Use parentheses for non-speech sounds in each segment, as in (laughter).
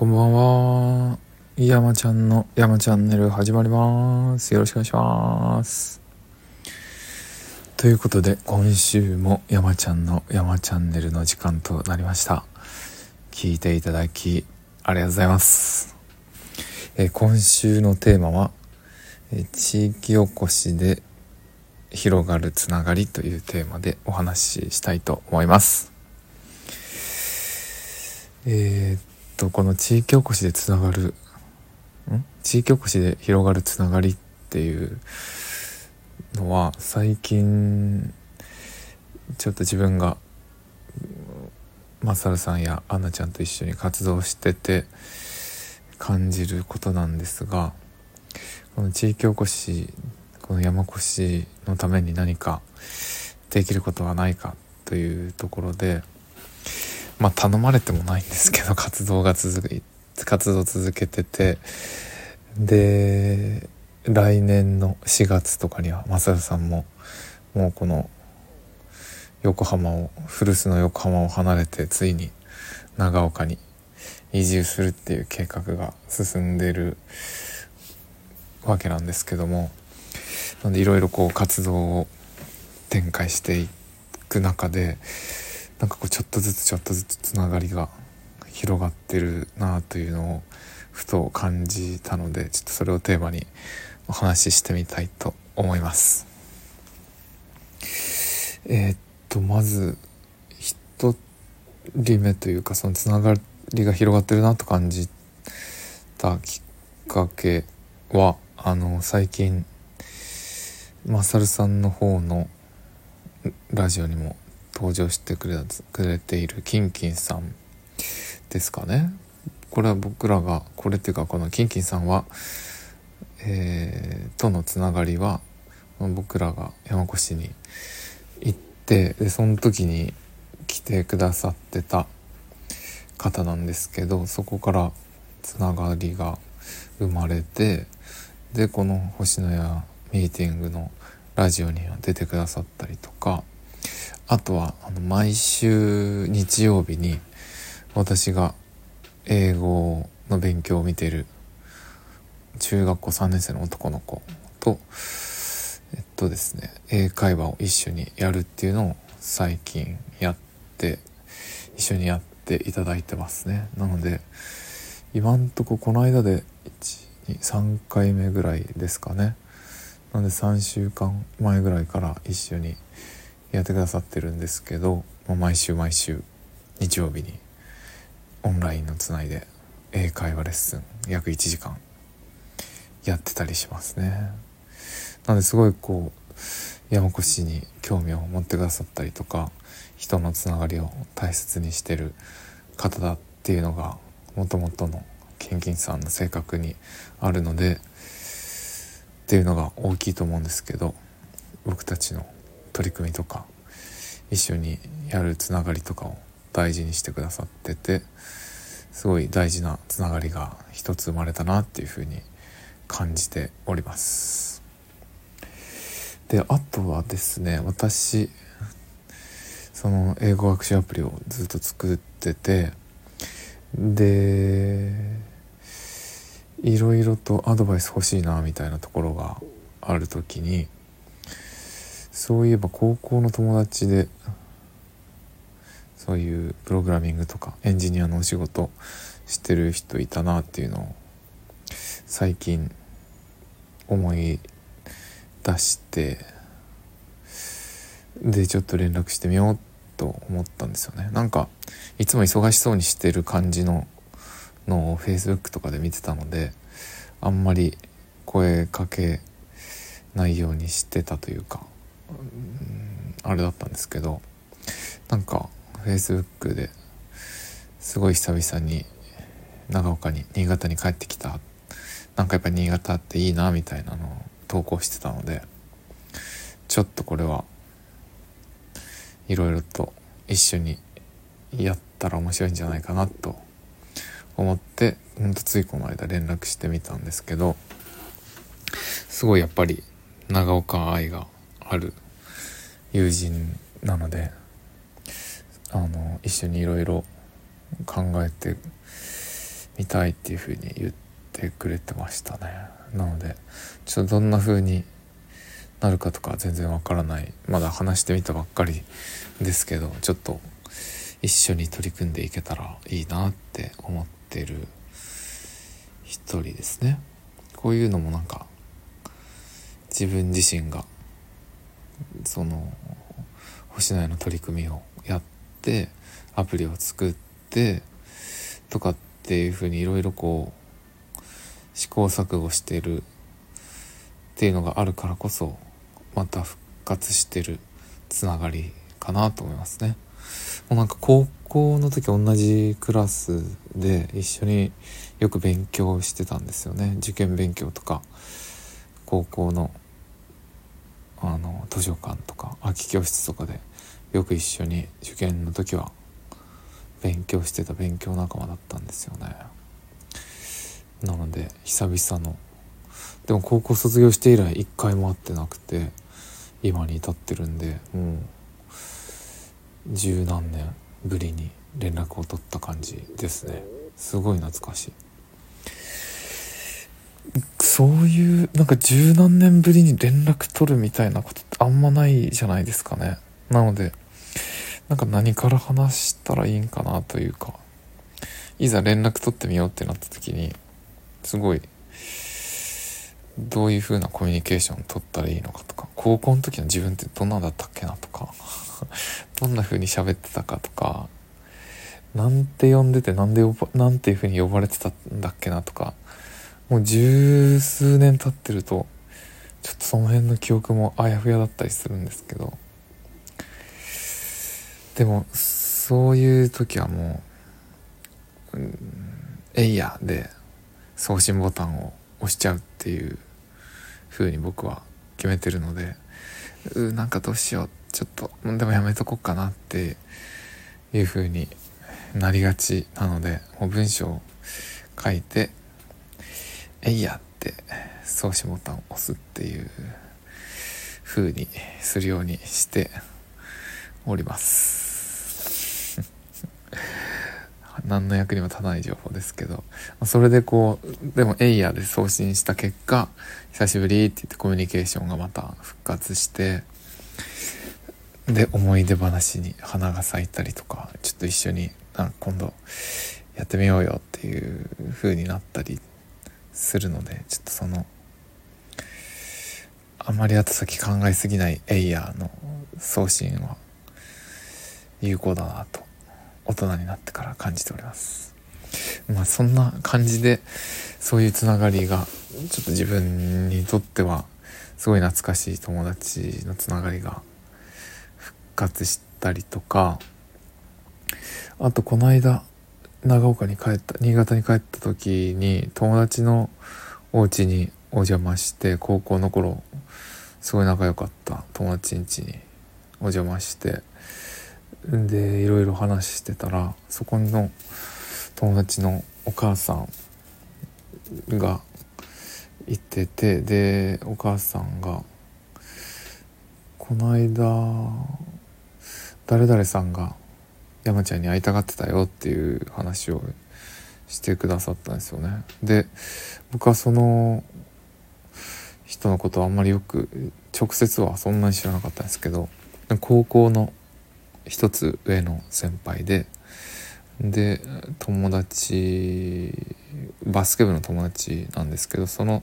こんばんは。山ちゃんの山チャンネル始まります。よろしくお願いします。ということで、今週も山ちゃんの山チャンネルの時間となりました。聞いていただき、ありがとうございます。えー、今週のテーマは、えー、地域おこしで広がるつながりというテーマでお話ししたいと思います。えー、とこの地域おこしでつながるん？地域おこしで広がるつながりっていうのは最近ちょっと自分がマサルさんやアンナちゃんと一緒に活動してて感じることなんですがこの地域おこしこの山越しのために何かできることはないかというところでまあ頼まれてもないんですけど活動が続く (laughs) 活動続けててで来年の4月とかには正代さんももうこの横浜を古巣の横浜を離れてついに長岡に移住するっていう計画が進んでるわけなんですけどもなんでいろいろこう活動を展開していく中でなんかこうちょっとずつちょっとずつつながりが広がってるなあというのをふと感じたのでちょっとそれをテーマにお話ししてみたいと思います。えー、っとまず1人目というかそのつながりが広がってるなと感じたきっかけはあの最近マサルさんの方のラジオにも登場してくれくれているキンキンさんですかね。これは僕らがこれっていうかこのキンキンさんは、えー、とのつながりは僕らが山越しに行ってでその時に来てくださってた方なんですけどそこからつながりが生まれてでこの星のやミーティングのラジオには出てくださったりとかあとはあの毎週日曜日に私が英語の勉強を見てる中学校3年生の男の子とえっとですね英会話を一緒にやるっていうのを最近やって一緒にやっていただいてますね。なので今んとここの間で123回目ぐらいですかね。なんで3週間前ぐらいから一緒にやってくださってるんですけど、毎週毎週日曜日にオンラインのつないで英会話レッスン約1時間やってたりしますね。なのですごいこう山越しに興味を持ってくださったりとか人のつながりを大切にしてる方だっていうのがもともとのケンキンさんの性格にあるのでっていうのが大きいと思うんですけど僕たちの取り組みとか一緒にやるつながりとかを大事にしてくださっててすごい大事なつながりが一つ生まれたなっていうふうに感じております。であとはですね私その英語学習アプリをずっと作っててでいろいろとアドバイス欲しいなみたいなところがある時にそういえば高校の友達でそういうプログラミングとかエンジニアのお仕事してる人いたなっていうのを最近思い出してでちょっと連絡してみようと思ったんですよね。なんかいつも忙しそうにしてる感じののを Facebook とかで見てたのであんまり声かけないようにしてたというか、あれだったんですけどなんか Facebook ですごい久々に長岡に新潟に帰ってきた。なんかやっぱ新潟っていいなみたいなのを投稿してたのでちょっとこれはいろいろと一緒にやったら面白いんじゃないかなと思ってほんとついこの間連絡してみたんですけどすごいやっぱり長岡愛がある友人なのであの一緒にいろいろ考えて見たいっていうふうに言ってくれてましたね。なのでちょっとどんな風になるかとか全然わからない。まだ話してみたばっかりですけどちょっと一緒に取り組んでいけたらいいなって思ってる一人ですね。こういうのもなんか自分自身がその星野屋の取り組みをやってアプリを作ってとかっていうふうにいろいろこう試行錯誤してるっていうのがあるからこそまた復活してるつながりかなと思いますね。もうなんか高校の時同じクラスで一緒によく勉強してたんですよね受験勉強とか高校のあの図書館とか空き教室とかでよく一緒に受験の時は勉強してた勉強仲間だったんですよね。なので久々の。でも高校卒業して以来一回も会ってなくて今に至ってるんでもう十何年ぶりに連絡を取った感じですね。すごい懐かしい。そういうなんか十何年ぶりに連絡取るみたいなことってあんまないじゃないですかね。なのでなんか何から話したらいいんかなというか。いざ連絡取ってみようってなった時にすごいどういう風なコミュニケーション取ったらいいのかとか。高校の時の自分ってどんなんだったっけなとか。(laughs) どんな風に喋ってたかとか。なんて呼んでてなんでなんていう風に呼ばれてたんだっけなとか。もう十数年経ってるとちょっとその辺の記憶もあやふやだったりするんですけど。でもそういう時はもう「うん、えいや」で送信ボタンを押しちゃうっていう風に僕は決めてるのでうなんかどうしよう。ちょっとでもやめとこっかなっていう風になりがちなのでもう文章を書いて「えいや」って送信ボタンを押すっていう風にするようにしております。(laughs) 何の役にも立たない情報ですけど。それでこうでもエイヤーで送信した結果久しぶりって言ってコミュニケーションがまた復活してで思い出話に花が咲いたりとかちょっと一緒になんか今度やってみようよっていう風になったりするのでちょっとそのあまり後先考えすぎないエイヤーの送信は有効だなと大人になってから感じております。まあそんな感じでそういうつながりがちょっと自分にとってはすごい懐かしい友達のつながりが復活したりとかあとこの間長岡に帰った新潟に帰った時に友達のお家にお邪魔して高校の頃すごい仲良かった友達ん家にお邪魔してでいろいろ話してたらそこの友達のお母さんがいててでお母さんがこの間誰々さんが山ちゃんに会いたがってたよっていう話をしてくださったんですよね。で僕はその人のことはあんまりよく直接はそんなに知らなかったんですけど高校の一つ上の先輩でで友達バスケ部の友達なんですけどその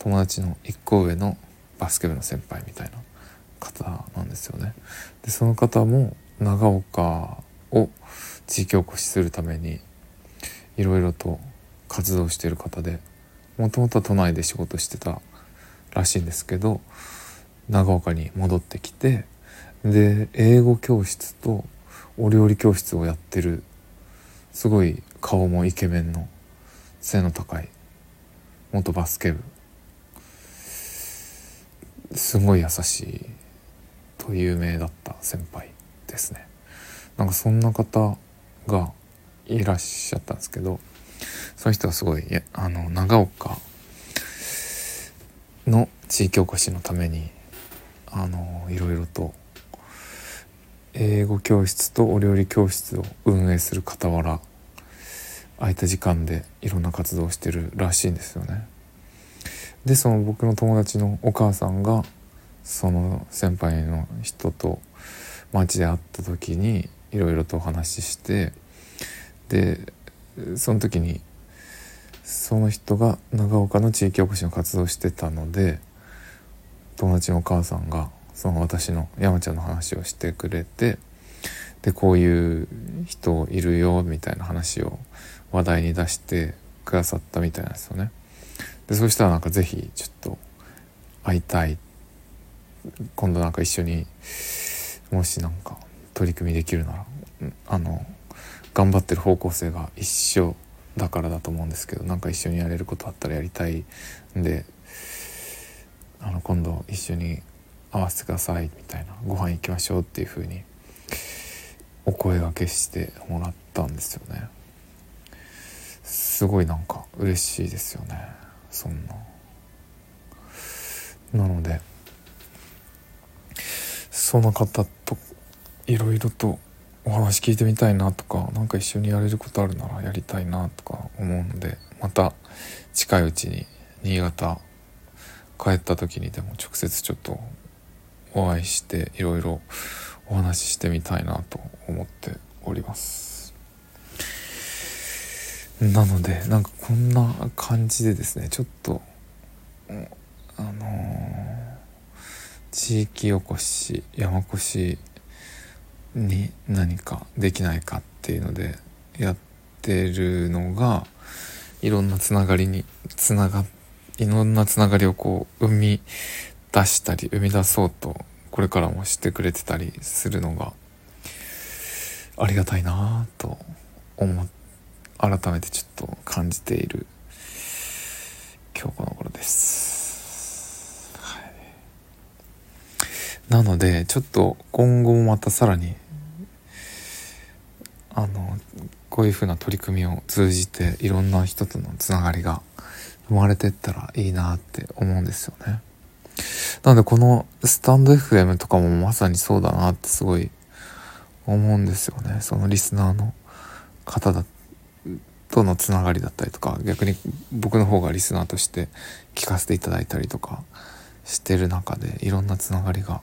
友達の一個上のバスケ部の先輩みたいな方なんですよね。でその方も長岡を地域おこしするためにいろいろと活動している方でもともと都内で仕事してたらしいんですけど長岡に戻ってきてで英語教室とお料理教室をやってるすごい顔もイケメンの背の高い元バスケ部。すごい優しいと有名だった先輩ですね。なんかそんな方がいらっしゃったんですけどその人はすごいあの長岡の地域おこしのためにあのいろいろと英語教室とお料理教室を運営する傍ら空いた時間でいろんな活動をしてるらしいんですよね。でその僕の友達のお母さんがその先輩の人と街で会った時にいろいろとお話ししてでその時にその人が長岡の地域おこしの活動をしてたので友達のお母さんがその私の山ちゃんの話をしてくれてでこういう人いるよみたいな話を話題に出してくださったみたいなんですよね。でそしたらなんか是非ちょっと会いたい今度なんか一緒にもしなんか取り組みできるならあの頑張ってる方向性が一緒だからだと思うんですけどなんか一緒にやれることあったらやりたいんであの今度一緒に会わせてくださいみたいなご飯行きましょうっていう風にお声がけしてもらったんですよね。すごいなんか嬉しいですよねそんな。なのでその方といろいろとお話聞いてみたいなとか何か一緒にやれることあるならやりたいなとか思うのでまた近いうちに新潟帰った時にでも直接ちょっとお会いしていろいろお話ししてみたいなと思っております。なのでなんかこんな感じでですねちょっとあのー、地域おこし山越しに何かできないかっていうのでやってるのがいろんなつながりにつながいろんなつながりをこう生み出したり生み出そうとこれからもしてくれてたりするのがありがたいなぁと思改めてちょっと感じている今日この頃です、はい、なのでちょっと今後もまたさらにあのこういうふうな取り組みを通じていろんな人とのつながりが生まれてったらいいなって思うんですよね。なのでこのスタンド FM とかもまさにそうだなってすごい思うんですよね。そのリスナーの方だとのつながりだったりとか逆に僕の方がリスナーとして聞かせていただいたりとかしてる中でいろんなつながりが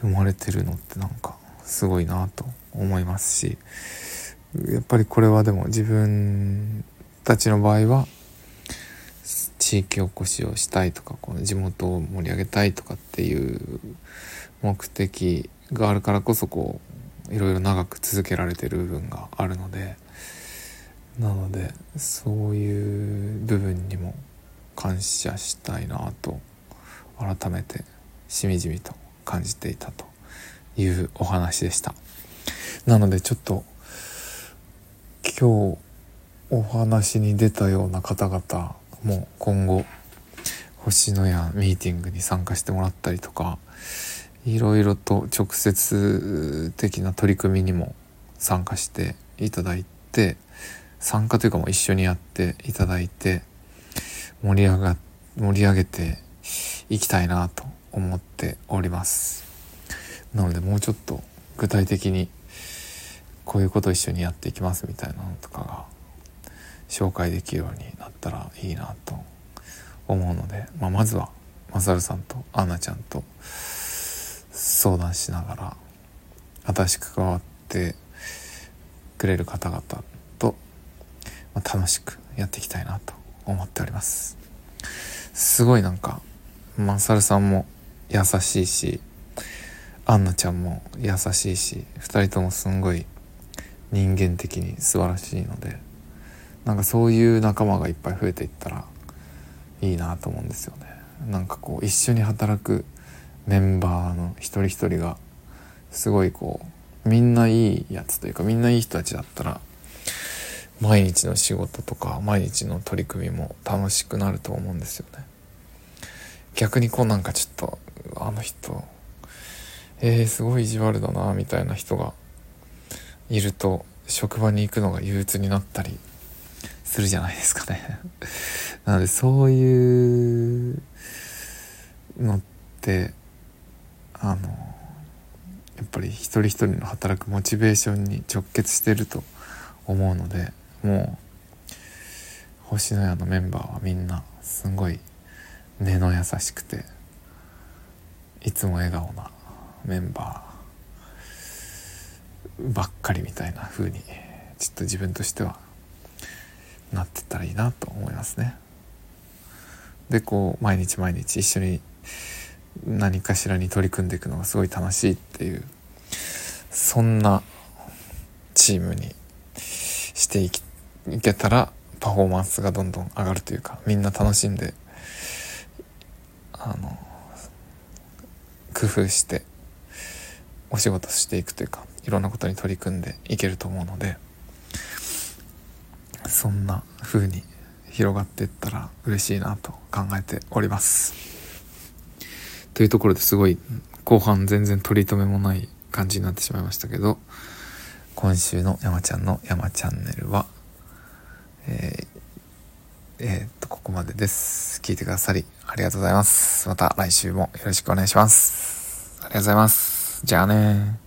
生まれてるのってなんかすごいなと思いますしやっぱりこれはでも自分たちの場合は地域おこしをしたいとかこの地元を盛り上げたいとかっていう目的があるからこそこういろいろ長く続けられてる部分があるのでなのでそういう部分にも感謝したいなと改めてしみじみと感じていたと。いうお話でした。なのでちょっと今日お話に出たような方々も今後星のやミーティングに参加してもらったりとかいろいろと直接的な取り組みにも参加していただいて参加というかもう一緒にやっていただいて盛り上が盛り上げていきたいなと思っておりますなのでもうちょっと具体的にこういうこと一緒にやっていきますみたいなのとかが紹介できるようになったらいいなと思うので、まあ、まずはマサルさんとアンナちゃんと相談しながら新しく関わってくれる方々と、楽しくやっていきたいなと思っております。すごいなんかマサルさんも優しいしアンナちゃんも優しいし2人ともすんごい人間的に素晴らしいのでなんかそういう仲間がいっぱい増えていったらいいなと思うんですよね。なんかこう一緒に働くメンバーの一人一人がすごいこうみんないいやつというかみんないい人たちだったら毎日の仕事とか毎日の取り組みも楽しくなると思うんですよね。逆にこうなんかちょっとあの人えー、すごい意地悪だなみたいな人がいると職場に行くのが憂鬱になったりするじゃないですかね。(laughs) なのでそういうのってあのやっぱり一人一人の働くモチベーションに直結してると思うのでもう星のやのメンバーはみんなすごい根の優しくていつも笑顔なメンバーばっかりみたいな風にちょっと自分としてはなってったらいいなと思いますね。でこう毎日毎日一緒に何かしらに取り組んでいくのがすごい楽しいっていうそんなチームにしていけたらパフォーマンスがどんどん上がるというかみんな楽しんであの工夫してお仕事していくというかいろんなことに取り組んでいけると思うのでそんな風に広がっていったら嬉しいなと考えております。というところですごい後半全然取り留めもない感じになってしまいましたけど今週の山ちゃんの山チャンネルはえー、えー、っとここまでです。聞いてくださりありがとうございます。また来週もよろしくお願いします。ありがとうございます。じゃあね